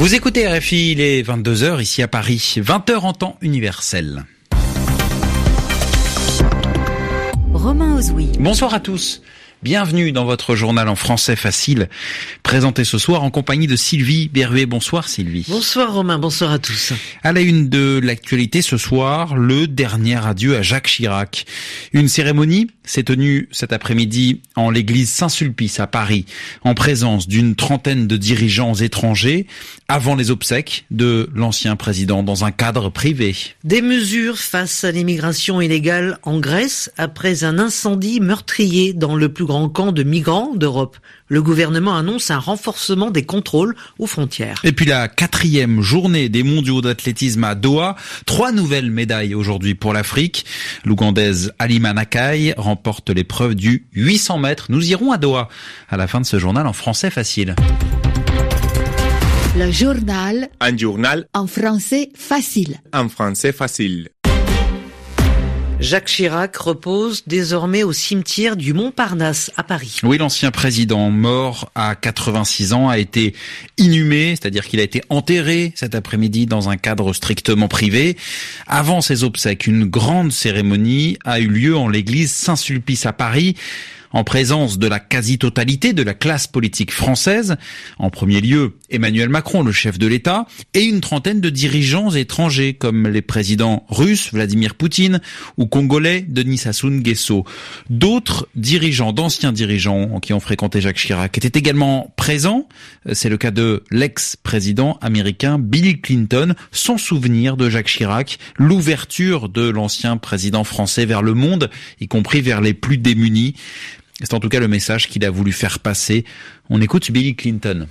Vous écoutez RFI, il est 22h ici à Paris, 20h en temps universel. Romain Ozoui. Bonsoir à tous. Bienvenue dans votre journal en français facile, présenté ce soir en compagnie de Sylvie Berruet. Bonsoir Sylvie. Bonsoir Romain, bonsoir à tous. À la une de l'actualité ce soir, le dernier adieu à Jacques Chirac. Une cérémonie s'est tenue cet après-midi en l'église Saint-Sulpice à Paris, en présence d'une trentaine de dirigeants étrangers, avant les obsèques de l'ancien président dans un cadre privé. Des mesures face à l'immigration illégale en Grèce après un incendie meurtrier dans le plus grand camp de migrants d'Europe. Le gouvernement annonce un renforcement des contrôles aux frontières. Et puis la quatrième journée des mondiaux d'athlétisme à Doha. Trois nouvelles médailles aujourd'hui pour l'Afrique. L'Ougandaise Alima Nakai remporte l'épreuve du 800 mètres. Nous irons à Doha à la fin de ce journal en français facile. Le journal Un journal en français facile. en français facile. Jacques Chirac repose désormais au cimetière du Montparnasse à Paris. Oui, l'ancien président mort à 86 ans a été inhumé, c'est-à-dire qu'il a été enterré cet après-midi dans un cadre strictement privé. Avant ses obsèques, une grande cérémonie a eu lieu en l'église Saint-Sulpice à Paris en présence de la quasi-totalité de la classe politique française, en premier lieu Emmanuel Macron, le chef de l'État, et une trentaine de dirigeants étrangers comme les présidents russes Vladimir Poutine ou congolais Denis Sassou Nguesso. D'autres dirigeants, d'anciens dirigeants qui ont fréquenté Jacques Chirac étaient également présents. C'est le cas de l'ex-président américain Bill Clinton, sans souvenir de Jacques Chirac, l'ouverture de l'ancien président français vers le monde, y compris vers les plus démunis. C'est en tout cas le message qu'il a voulu faire passer. On écoute Bill Clinton.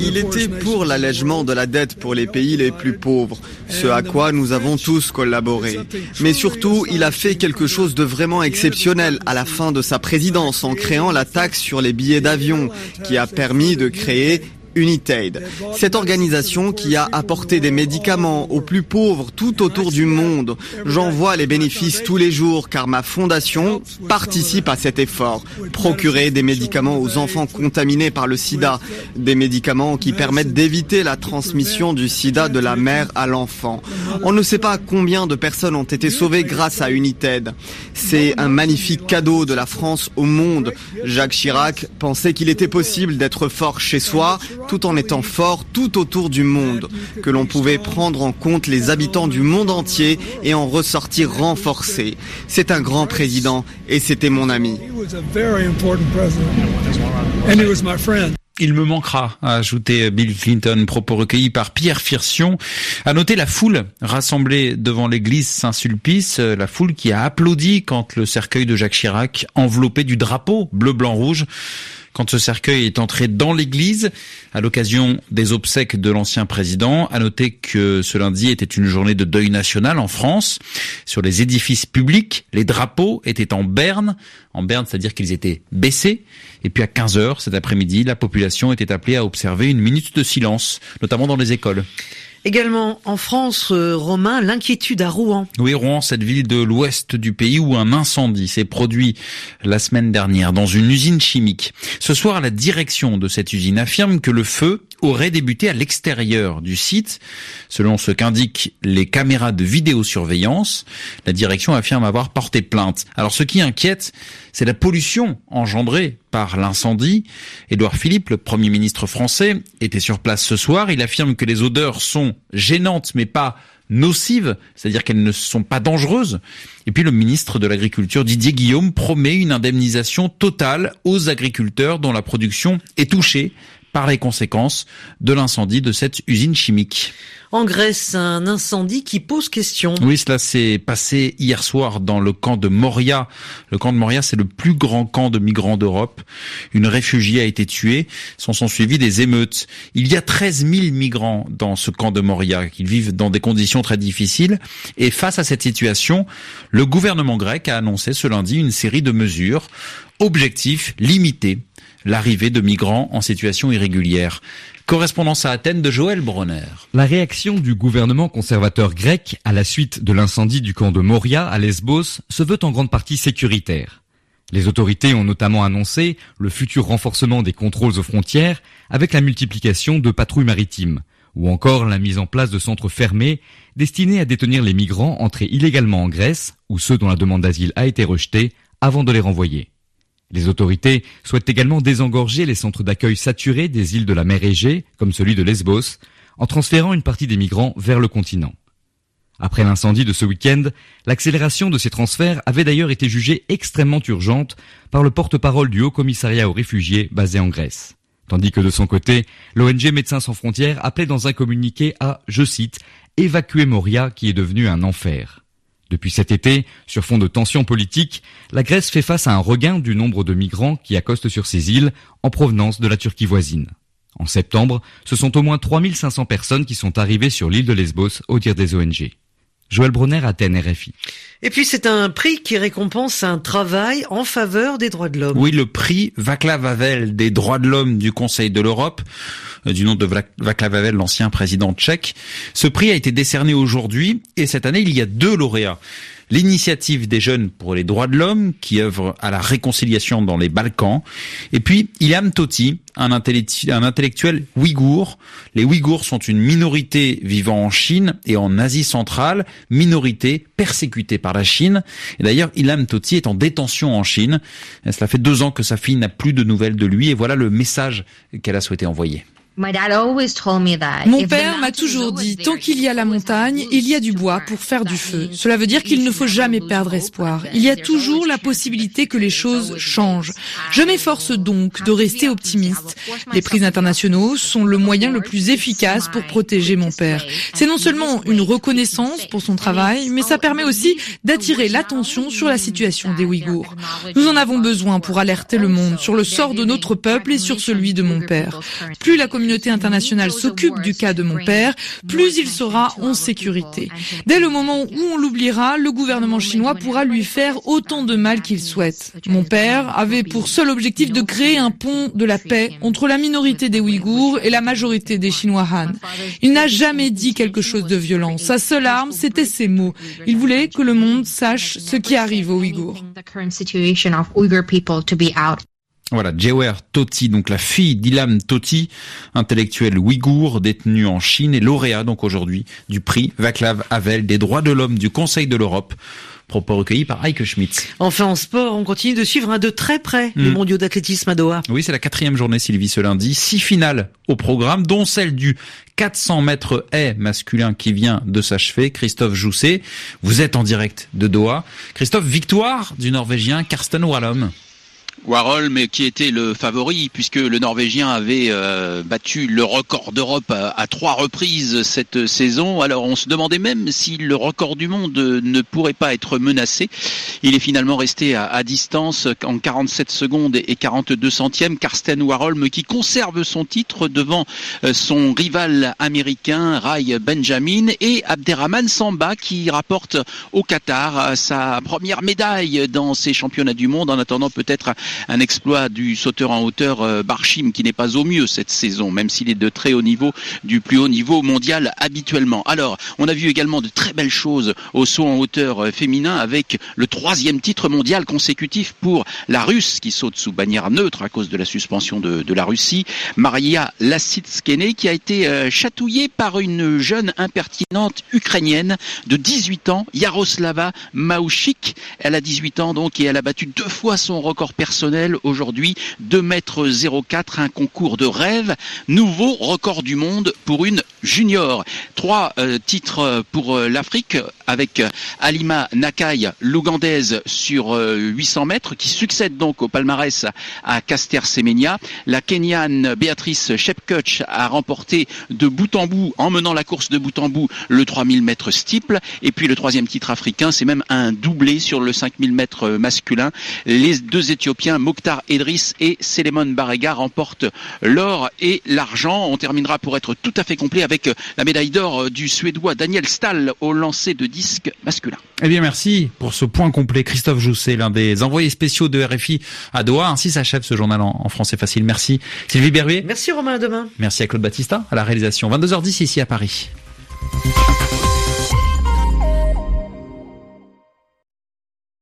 Il était pour l'allègement de la dette pour les pays les plus pauvres, ce à quoi nous avons tous collaboré. Mais surtout, il a fait quelque chose de vraiment exceptionnel à la fin de sa présidence en créant la taxe sur les billets d'avion qui a permis de créer Unitaid, cette organisation qui a apporté des médicaments aux plus pauvres tout autour du monde. J'en vois les bénéfices tous les jours car ma fondation participe à cet effort. Procurer des médicaments aux enfants contaminés par le sida, des médicaments qui permettent d'éviter la transmission du sida de la mère à l'enfant. On ne sait pas combien de personnes ont été sauvées grâce à United. C'est un magnifique cadeau de la France au monde. Jacques Chirac pensait qu'il était possible d'être fort chez soi, tout en étant fort tout autour du monde, que l'on pouvait prendre en compte les habitants du monde entier et en ressortir renforcé. C'est un grand président et c'était mon ami. Il me manquera, a ajouté Bill Clinton, propos recueillis par Pierre Firsion. À noter la foule rassemblée devant l'église Saint-Sulpice, la foule qui a applaudi quand le cercueil de Jacques Chirac, enveloppé du drapeau bleu, blanc, rouge, quand ce cercueil est entré dans l'église à l'occasion des obsèques de l'ancien président. À noter que ce lundi était une journée de deuil national en France. Sur les édifices publics, les drapeaux étaient en berne. En berne, c'est-à-dire qu'ils étaient baissés. Et puis à 15 heures cet après-midi, la population était appelée à observer une minute de silence, notamment dans les écoles. Également en France, euh, Romain, l'inquiétude à Rouen. Oui, Rouen, cette ville de l'ouest du pays où un incendie s'est produit la semaine dernière dans une usine chimique. Ce soir, la direction de cette usine affirme que le feu aurait débuté à l'extérieur du site. Selon ce qu'indiquent les caméras de vidéosurveillance, la direction affirme avoir porté plainte. Alors ce qui inquiète, c'est la pollution engendrée par l'incendie. Édouard Philippe, le Premier ministre français, était sur place ce soir. Il affirme que les odeurs sont gênantes mais pas nocives, c'est-à-dire qu'elles ne sont pas dangereuses. Et puis le ministre de l'Agriculture, Didier Guillaume, promet une indemnisation totale aux agriculteurs dont la production est touchée par les conséquences de l'incendie de cette usine chimique. En Grèce, un incendie qui pose question. Oui, cela s'est passé hier soir dans le camp de Moria. Le camp de Moria, c'est le plus grand camp de migrants d'Europe. Une réfugiée a été tuée. S'en sont suivis des émeutes. Il y a 13 000 migrants dans ce camp de Moria. Ils vivent dans des conditions très difficiles. Et face à cette situation, le gouvernement grec a annoncé ce lundi une série de mesures. Objectif, limiter l'arrivée de migrants en situation irrégulière. Correspondance à Athènes de Joël Bronner. La réaction du gouvernement conservateur grec à la suite de l'incendie du camp de Moria à Lesbos se veut en grande partie sécuritaire. Les autorités ont notamment annoncé le futur renforcement des contrôles aux frontières avec la multiplication de patrouilles maritimes, ou encore la mise en place de centres fermés destinés à détenir les migrants entrés illégalement en Grèce ou ceux dont la demande d'asile a été rejetée avant de les renvoyer. Les autorités souhaitent également désengorger les centres d'accueil saturés des îles de la mer Égée, comme celui de Lesbos, en transférant une partie des migrants vers le continent. Après l'incendie de ce week-end, l'accélération de ces transferts avait d'ailleurs été jugée extrêmement urgente par le porte-parole du Haut Commissariat aux réfugiés basé en Grèce. Tandis que de son côté, l'ONG Médecins sans frontières appelait dans un communiqué à, je cite, évacuer Moria qui est devenu un enfer. Depuis cet été, sur fond de tensions politiques, la Grèce fait face à un regain du nombre de migrants qui accostent sur ces îles en provenance de la Turquie voisine. En septembre, ce sont au moins 3500 personnes qui sont arrivées sur l'île de Lesbos au dire des ONG. Joël Brunner, Athènes, RFI. Et puis c'est un prix qui récompense un travail en faveur des droits de l'homme. Oui, le prix Václav Havel des droits de l'homme du Conseil de l'Europe, euh, du nom de Václav Havel, l'ancien président tchèque. Ce prix a été décerné aujourd'hui et cette année, il y a deux lauréats l'initiative des jeunes pour les droits de l'homme qui œuvre à la réconciliation dans les Balkans. Et puis Ilham Toti, un, intellectuel ouïghour. Les Ouïghours sont une minorité vivant en Chine et en Asie centrale, minorité persécutée par la Chine. Et d'ailleurs, Ilham Toti est en détention en Chine. Cela fait deux ans que sa fille n'a plus de nouvelles de lui et voilà le message qu'elle a souhaité envoyer. Mon père m'a toujours dit, tant qu'il y a la montagne, il y a du bois pour faire du feu. Cela veut dire qu'il ne faut jamais perdre espoir. Il y a toujours la possibilité que les choses changent. Je m'efforce donc de rester optimiste. Les prix internationaux sont le moyen le plus efficace pour protéger mon père. C'est non seulement une reconnaissance pour son travail, mais ça permet aussi d'attirer l'attention sur la situation des Ouïghours. Nous en avons besoin pour alerter le monde sur le sort de notre peuple et sur celui de mon père. Plus la communauté internationale s'occupe du cas de mon père, plus il sera en sécurité. Dès le moment où on l'oubliera, le gouvernement chinois pourra lui faire autant de mal qu'il souhaite. Mon père avait pour seul objectif de créer un pont de la paix entre la minorité des Ouïghours et la majorité des Chinois Han. Il n'a jamais dit quelque chose de violent. Sa seule arme, c'était ses mots. Il voulait que le monde sache ce qui arrive aux Ouïghours. Voilà, Jewer Toti, donc la fille d'Ilam Toti, intellectuel ouïghour détenu en Chine et lauréat donc aujourd'hui du prix Vaclav Havel des droits de l'homme du Conseil de l'Europe propos recueillis par Heike Schmitz. Enfin, en sport, on continue de suivre de très près les hmm. mondiaux d'athlétisme à Doha. Oui, c'est la quatrième journée, Sylvie, ce lundi. Six finales au programme, dont celle du 400 mètres haies masculin qui vient de s'achever. Christophe Jousset, vous êtes en direct de Doha. Christophe, victoire du Norvégien Karsten Wallom. Warhol, mais qui était le favori puisque le Norvégien avait euh, battu le record d'Europe à, trois reprises cette saison. Alors on se demandait même si le record du monde ne pourrait pas être menacé. Il est finalement resté à, distance en 47 secondes et 42 centièmes. Karsten Warholm qui conserve son titre devant euh, son rival américain Ray Benjamin et Abderrahman Samba qui rapporte au Qatar sa première médaille dans ces championnats du monde en attendant peut-être un exploit du sauteur en hauteur euh, Barchim qui n'est pas au mieux cette saison, même s'il est de très haut niveau, du plus haut niveau mondial habituellement. Alors, on a vu également de très belles choses au saut en hauteur euh, féminin avec le troisième titre mondial consécutif pour la Russe qui saute sous bannière neutre à cause de la suspension de, la Russie, Maria Lasitskene qui a été euh, chatouillée par une jeune impertinente ukrainienne de 18 ans, Yaroslava Mauchik. Elle a 18 ans donc et elle a battu deux fois son record personnel aujourd'hui, 2 mètres 04, un concours de rêve, nouveau record du monde pour une junior. Trois euh, titres pour euh, l'Afrique avec Alima Nakai, l'Ougandaise sur 800 euh, mètres, qui succède donc au palmarès à Caster Semenya. La Kenyane Béatrice Shepkutch a remporté de bout en bout, en menant la course de bout en bout, le 3000 mètres steeple. Et puis le troisième titre africain, c'est même un doublé sur le 5000 mètres masculin. Les deux Éthiopiens Mokhtar Edris et Selemon Barega remportent l'or et l'argent. On terminera pour être tout à fait complet la médaille d'or du Suédois Daniel Stahl au lancer de disque masculin. Eh bien, merci pour ce point complet. Christophe Jousset, l'un des envoyés spéciaux de RFI à Doha. Ainsi s'achève ce journal en, français facile. Merci Sylvie Berruet. Merci Romain, à demain. Merci à Claude Battista à la réalisation. 22h10 ici à Paris.